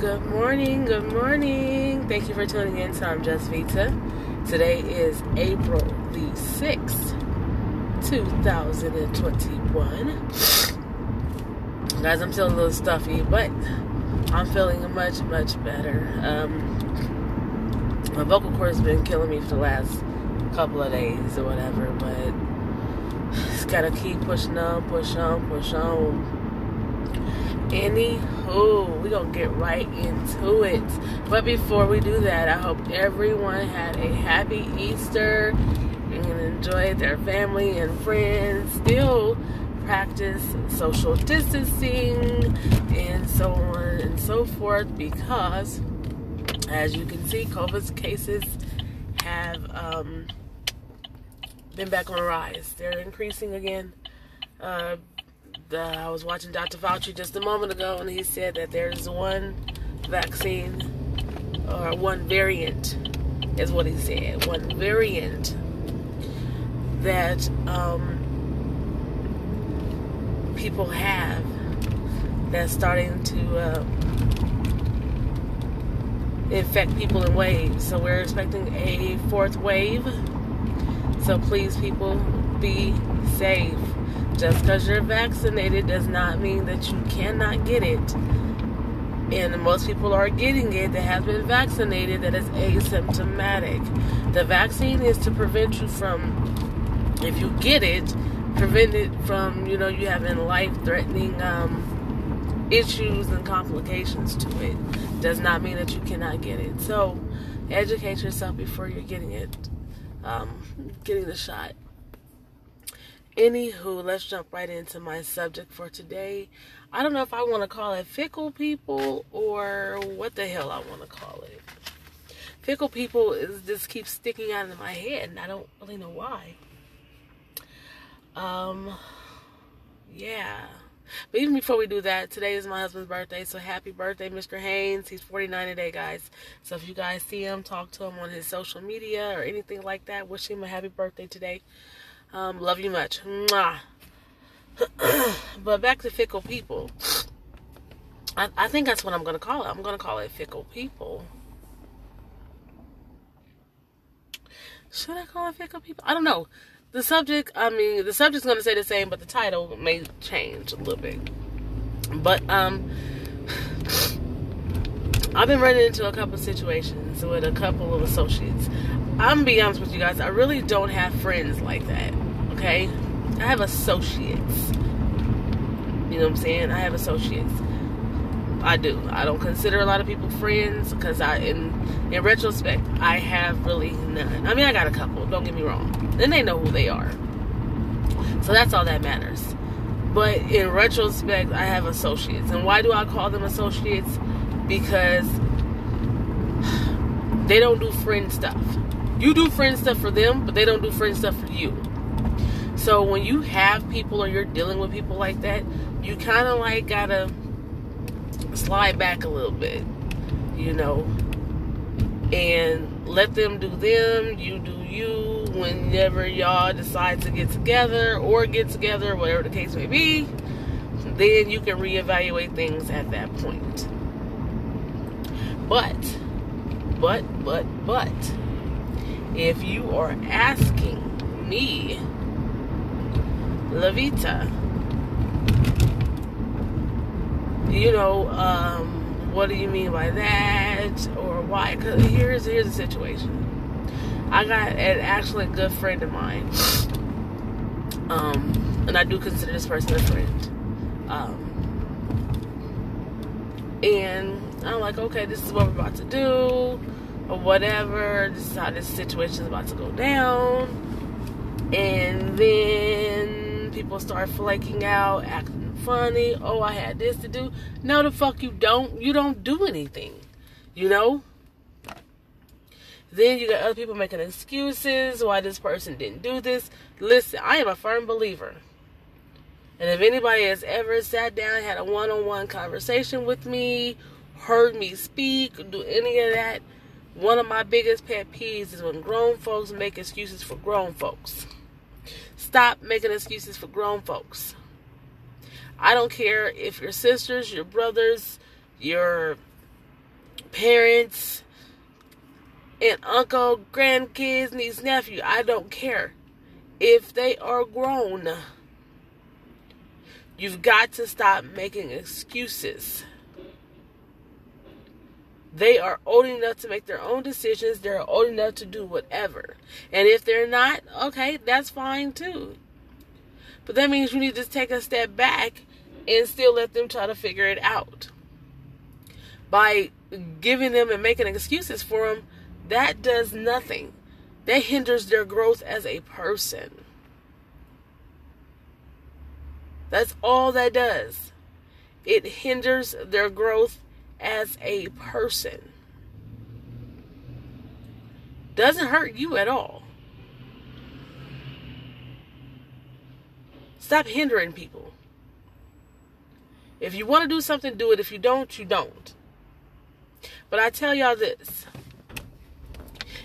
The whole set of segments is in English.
Good morning, good morning. Thank you for tuning in to I'm Just Vita. Today is April the 6th, 2021. Guys, I'm still a little stuffy, but I'm feeling much, much better. Um, my vocal cord's been killing me for the last couple of days or whatever, but just gotta keep pushing on, push on, push on. Anywho, we gonna get right into it. But before we do that, I hope everyone had a happy Easter and enjoyed their family and friends. Still practice social distancing and so on and so forth because, as you can see, COVID cases have um, been back on a rise. They're increasing again. Uh, the, I was watching Dr. Fauci just a moment ago, and he said that there's one vaccine or one variant, is what he said. One variant that um, people have that's starting to uh, infect people in waves. So we're expecting a fourth wave. So please, people, be safe. Just because you're vaccinated does not mean that you cannot get it. And most people are getting it that have been vaccinated that is asymptomatic. The vaccine is to prevent you from, if you get it, prevent it from, you know, you having life threatening um, issues and complications to it. Does not mean that you cannot get it. So educate yourself before you're getting it, um, getting the shot. Anywho, let's jump right into my subject for today. I don't know if I want to call it fickle people or what the hell I want to call it. Fickle people is just keeps sticking out of my head, and I don't really know why. Um, yeah. But even before we do that, today is my husband's birthday, so happy birthday, Mr. Haynes. He's 49 today, guys. So if you guys see him, talk to him on his social media or anything like that, wish him a happy birthday today. Um, love you much. Mwah. but back to fickle people. I, I think that's what I'm going to call it. I'm going to call it fickle people. Should I call it fickle people? I don't know. The subject, I mean, the subject's going to say the same, but the title may change a little bit. But, um, I've been running into a couple situations with a couple of associates. I'm gonna be honest with you guys, I really don't have friends like that. Okay? I have associates. You know what I'm saying? I have associates. I do. I don't consider a lot of people friends because I, in in retrospect, I have really none. I mean, I got a couple. Don't get me wrong, and they know who they are. So that's all that matters. But in retrospect, I have associates, and why do I call them associates? Because they don't do friend stuff. You do friend stuff for them, but they don't do friend stuff for you. So when you have people or you're dealing with people like that, you kind of like gotta slide back a little bit, you know, and let them do them, you do you. Whenever y'all decide to get together or get together, whatever the case may be, then you can reevaluate things at that point. But, but, but, but, if you are asking me, Lavita, you know, um, what do you mean by that, or why? Because here's here's the situation. I got an actually good friend of mine, um, and I do consider this person a friend. Um, and I'm like, okay, this is what we're about to do, or whatever. This is how this situation is about to go down. And then people start flaking out, acting funny. Oh, I had this to do. No, the fuck you don't. You don't do anything. You know? Then you got other people making excuses why this person didn't do this. Listen, I am a firm believer. And if anybody has ever sat down, had a one on one conversation with me, heard me speak, do any of that, one of my biggest pet peeves is when grown folks make excuses for grown folks. Stop making excuses for grown folks. I don't care if your sisters, your brothers, your parents, and uncle, grandkids, niece, nephew. I don't care. If they are grown, you've got to stop making excuses. They are old enough to make their own decisions. They're old enough to do whatever. And if they're not, okay, that's fine too. But that means you need to take a step back and still let them try to figure it out. By giving them and making excuses for them, that does nothing. That hinders their growth as a person. That's all that does. It hinders their growth as a person. Doesn't hurt you at all. Stop hindering people. If you want to do something, do it. If you don't, you don't. But I tell y'all this.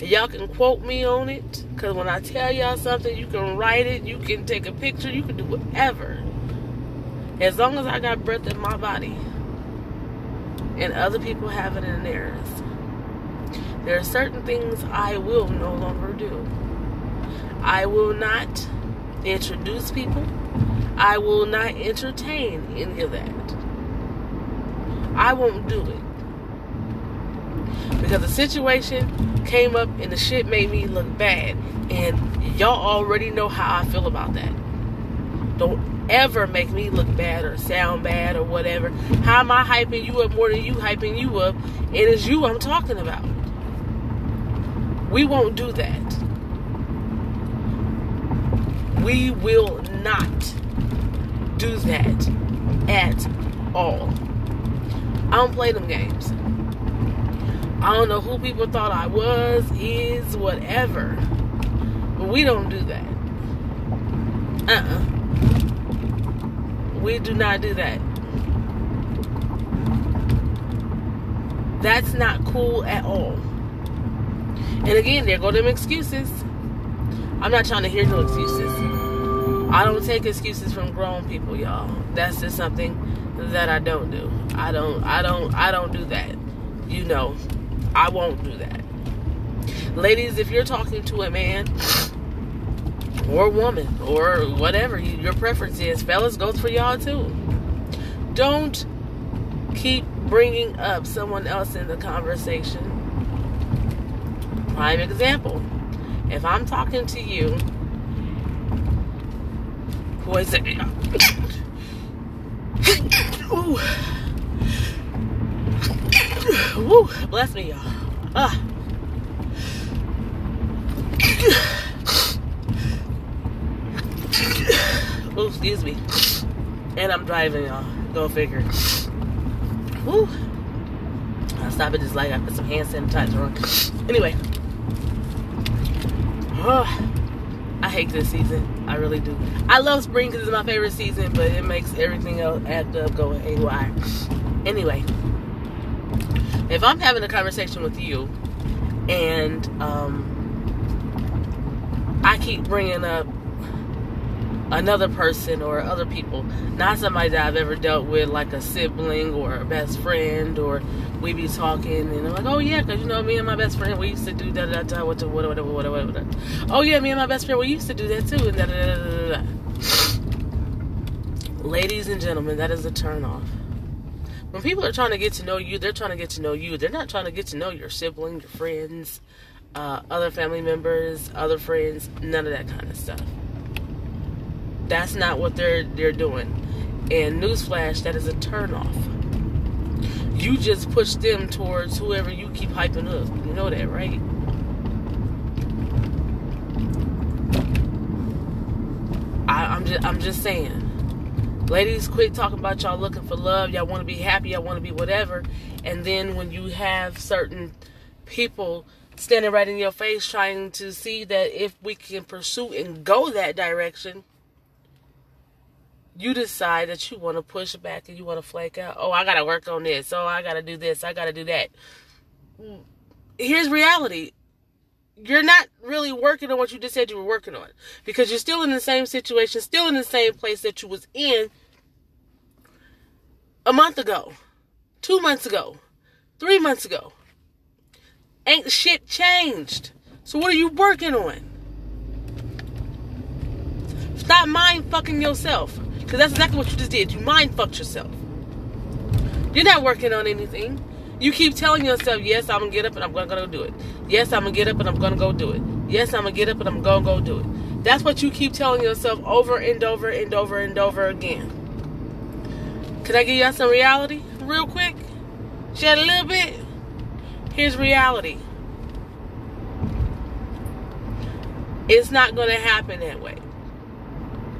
And y'all can quote me on it. Because when I tell y'all something, you can write it, you can take a picture, you can do whatever. As long as I got breath in my body and other people have it in theirs. There are certain things I will no longer do. I will not introduce people. I will not entertain any of that. I won't do it. Because the situation came up and the shit made me look bad. And y'all already know how I feel about that. Don't ever make me look bad or sound bad or whatever. How am I hyping you up more than you hyping you up? It is you I'm talking about. We won't do that. We will not do that at all. I don't play them games. I don't know who people thought I was, is, whatever. But we don't do that. Uh uh-uh. uh we do not do that. That's not cool at all. And again, there go them excuses. I'm not trying to hear no excuses. I don't take excuses from grown people, y'all. That's just something that I don't do. I don't I don't I don't do that. You know, I won't do that. Ladies, if you're talking to a man or woman or whatever your preference is. Fellas, goes for y'all too. Don't keep bringing up someone else in the conversation. Prime example. If I'm talking to you, who is it? Ooh. Woo, bless me, y'all. Ah. Oh, excuse me. And I'm driving, y'all. Go figure. Woo. I'll stop at this light. I put some hand sanitizer on. Anyway. Oh, I hate this season. I really do. I love spring because it's my favorite season, but it makes everything else act up, go haywire. Anyway. If I'm having a conversation with you and um, I keep bringing up another person or other people, not somebody that I've ever dealt with, like a sibling or a best friend, or we be talking and I'm like, oh yeah, because you know, me and my best friend, we used to do da, what. Oh yeah, me and my best friend, we used to do that too, and da. Ladies and gentlemen, that is a turn off. When people are trying to get to know you, they're trying to get to know you. They're not trying to get to know your sibling, your friends, uh, other family members, other friends, none of that kind of stuff. That's not what they're they're doing. And newsflash, that is a turnoff. You just push them towards whoever you keep hyping up. You know that, right? I, I'm just I'm just saying. Ladies, quit talking about y'all looking for love. Y'all want to be happy. Y'all want to be whatever. And then when you have certain people standing right in your face trying to see that if we can pursue and go that direction, you decide that you want to push back and you want to flake out. Oh, I got to work on this. Oh, I got to do this. I got to do that. Here's reality. You're not really working on what you just said you were working on because you're still in the same situation, still in the same place that you was in a month ago, two months ago, three months ago. Ain't shit changed. So what are you working on? Stop mind fucking yourself. Because that's exactly what you just did. You mind fucked yourself. You're not working on anything. You keep telling yourself, yes, I'm going to get up and I'm going to go do it. Yes, I'm going to get up and I'm going to go do it. Yes, I'm going to get up and I'm going to go do it. That's what you keep telling yourself over and over and over and over again. Can I give y'all some reality real quick? Shed a little bit? Here's reality. It's not going to happen that way.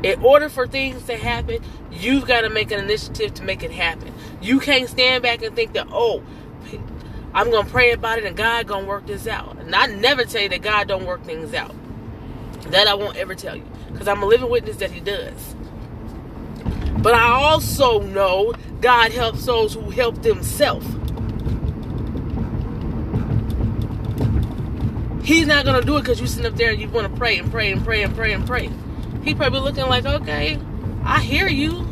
In order for things to happen, you've got to make an initiative to make it happen. You can't stand back and think that, oh, I'm gonna pray about it and God gonna work this out. And I never tell you that God don't work things out. That I won't ever tell you. Because I'm a living witness that he does. But I also know God helps those who help themselves. He's not gonna do it because you sit up there and you want to pray and pray and pray and pray and pray. He probably looking like, okay, I hear you.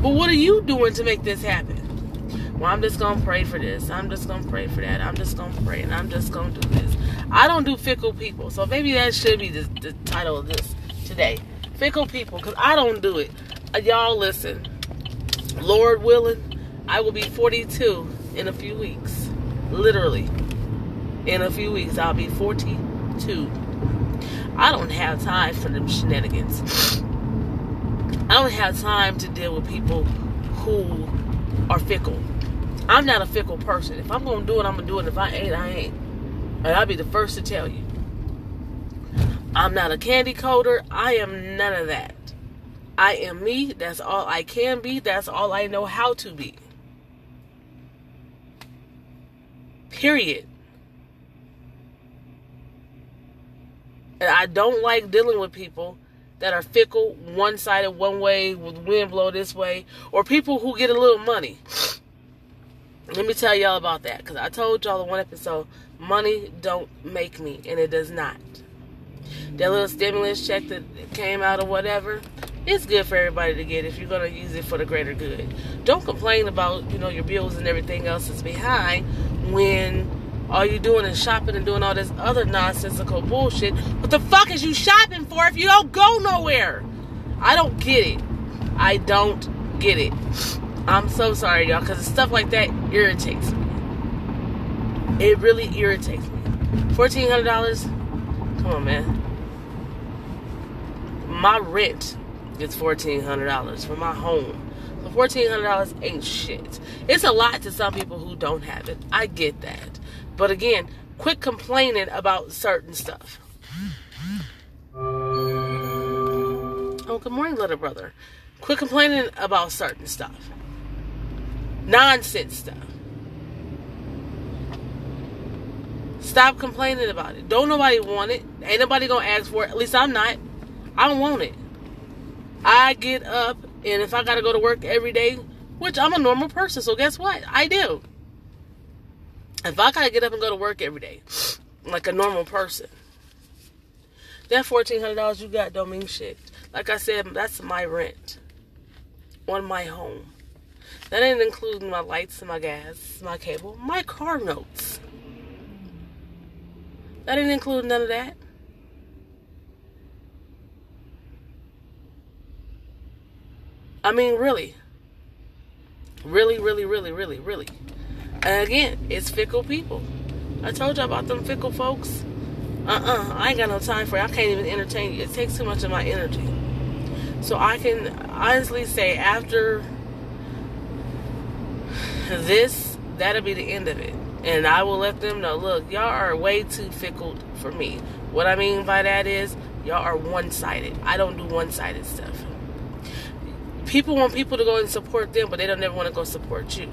But what are you doing to make this happen? Well, I'm just gonna pray for this. I'm just gonna pray for that. I'm just gonna pray and I'm just gonna do this. I don't do fickle people, so maybe that should be the, the title of this today. Fickle people, because I don't do it. Uh, y'all listen. Lord willing, I will be 42 in a few weeks. Literally. In a few weeks, I'll be 42. I don't have time for them shenanigans. I don't have time to deal with people who are fickle. I'm not a fickle person. If I'm gonna do it, I'm gonna do it. If I ain't, I ain't. And I'll be the first to tell you. I'm not a candy coater. I am none of that. I am me. That's all I can be. That's all I know how to be. Period. And I don't like dealing with people that are fickle, one sided, one way, with wind blow this way, or people who get a little money. Let me tell y'all about that because I told y'all in one episode money don't make me, and it does not. That little stimulus check that came out or whatever, it's good for everybody to get if you're going to use it for the greater good. Don't complain about, you know, your bills and everything else is behind when all you're doing is shopping and doing all this other nonsensical bullshit. What the fuck is you shopping for if you don't go nowhere? I don't get it. I don't get it. I'm so sorry, y'all, because stuff like that irritates me. It really irritates me. $1,400? Come on, man. My rent is $1,400 for my home. So $1,400 ain't shit. It's a lot to some people who don't have it. I get that. But again, quit complaining about certain stuff. Oh, good morning, little brother. Quit complaining about certain stuff. Nonsense stuff. Stop complaining about it. Don't nobody want it. Ain't nobody gonna ask for it. At least I'm not. I don't want it. I get up, and if I gotta go to work every day, which I'm a normal person, so guess what? I do. If I gotta get up and go to work every day, like a normal person, that fourteen hundred dollars you got don't mean shit. Like I said, that's my rent on my home. That ain't including my lights and my gas, my cable, my car notes. That didn't include none of that. I mean, really. Really, really, really, really, really. Again, it's fickle people. I told you about them fickle folks. Uh-uh. I ain't got no time for it. I can't even entertain you. It takes too much of my energy. So I can honestly say after this, that'll be the end of it. And I will let them know, look, y'all are way too fickle for me. What I mean by that is, y'all are one-sided. I don't do one-sided stuff. People want people to go and support them, but they don't never want to go support you.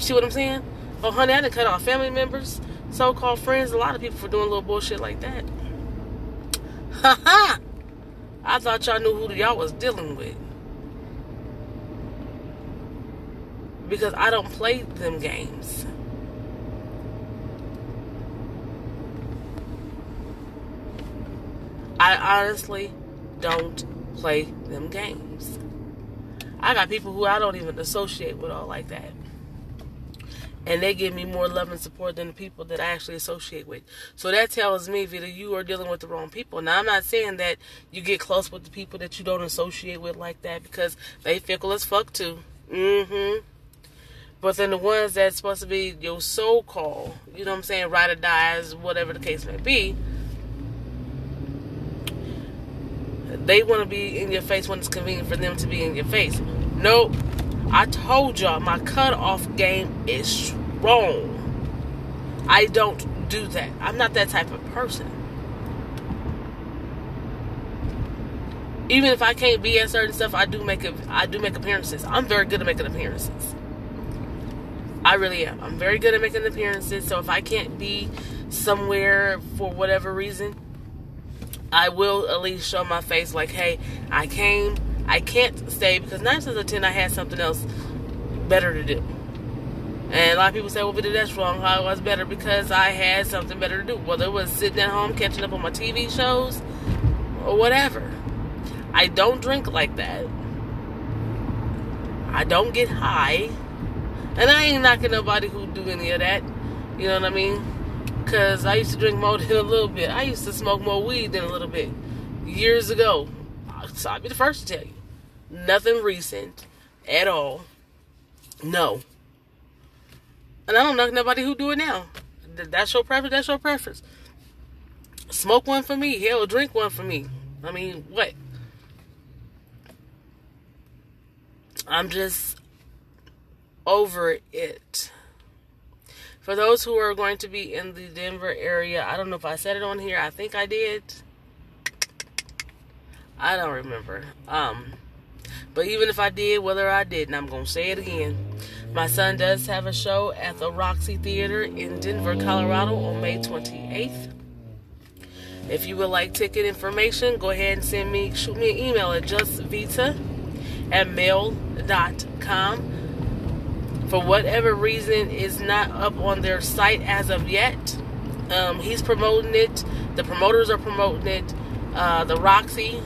See what I'm saying? Oh, honey, I done cut off family members, so-called friends, a lot of people for doing little bullshit like that. Ha ha! I thought y'all knew who y'all was dealing with. Because I don't play them games. I honestly don't play them games. I got people who I don't even associate with all like that. And they give me more love and support than the people that I actually associate with. So that tells me that you are dealing with the wrong people. Now I'm not saying that you get close with the people that you don't associate with like that because they fickle as fuck too. Mm-hmm. But then the ones that's supposed to be your so called, you know what I'm saying, ride or dies, whatever the case may be, they want to be in your face when it's convenient for them to be in your face. Nope. I told y'all my cutoff game is strong. I don't do that. I'm not that type of person. Even if I can't be at certain stuff, I do make I do make appearances. I'm very good at making appearances. I really am. I'm very good at making appearances. So if I can't be somewhere for whatever reason, I will at least show my face like, hey, I came, I can't stay because nine times out of ten I had something else better to do. And a lot of people say, well, but that's wrong. How was better because I had something better to do. Whether it was sitting at home catching up on my TV shows or whatever. I don't drink like that. I don't get high. And I ain't knocking nobody who do any of that. You know what I mean? Because I used to drink more than a little bit. I used to smoke more weed than a little bit. Years ago. So I'll be the first to tell you. Nothing recent at all. No. And I don't knock nobody who do it now. That's your preference. That's your preference. Smoke one for me. Hell, drink one for me. I mean, what? I'm just over it. For those who are going to be in the Denver area, I don't know if I said it on here. I think I did. I don't remember. Um, but even if I did, whether I didn't, I'm going to say it again. My son does have a show at the Roxy Theater in Denver, Colorado on May 28th. If you would like ticket information, go ahead and send me, shoot me an email at justvita at mail.com. For whatever reason, is not up on their site as of yet. Um, he's promoting it. The promoters are promoting it. Uh, the Roxy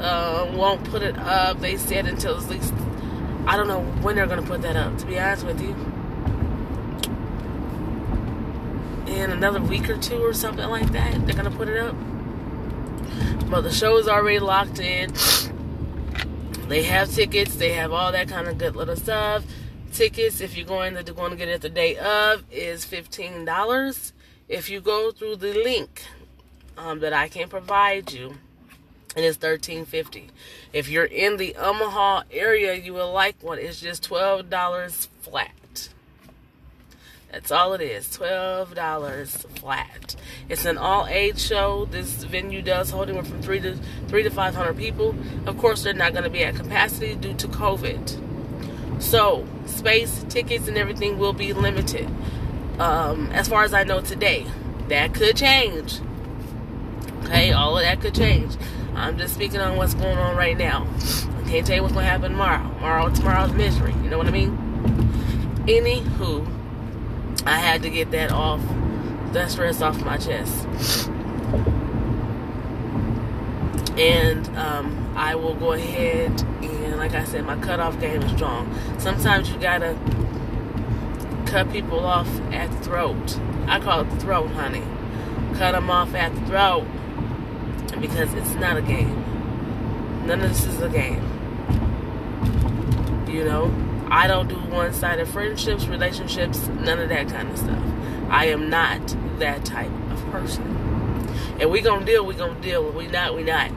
uh, won't put it up. They said until at least I don't know when they're gonna put that up. To be honest with you, in another week or two or something like that, they're gonna put it up. But the show is already locked in. They have tickets. They have all that kind of good little stuff. Tickets, if you're going to going to get it the day of, is fifteen dollars. If you go through the link um, that I can provide you and it's thirteen fifty. If you're in the Omaha area, you will like one. It's just twelve dollars flat. That's all it is. Twelve dollars flat. It's an all age show. This venue does hold anywhere from three to three to five hundred people. Of course, they're not going to be at capacity due to COVID. So space, tickets, and everything will be limited. Um, as far as I know today, that could change. Okay, all of that could change. I'm just speaking on what's going on right now. I can't tell you what's going to happen tomorrow. Tomorrow, tomorrow's misery. You know what I mean? Anywho, I had to get that off, that stress off my chest. And um, I will go ahead and, like I said, my cutoff game is strong. Sometimes you gotta cut people off at the throat. I call it the throat, honey. Cut them off at the throat because it's not a game. None of this is a game. You know, I don't do one sided friendships, relationships, none of that kind of stuff. I am not that type of person. And we gonna deal, we gonna deal. We not, we not.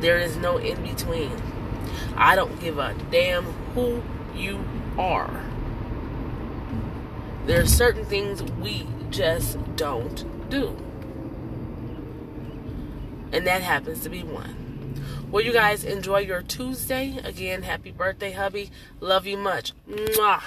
There is no in between. I don't give a damn who you are. There are certain things we just don't do. And that happens to be one. Well, you guys enjoy your Tuesday. Again, happy birthday, hubby. Love you much. Mwah.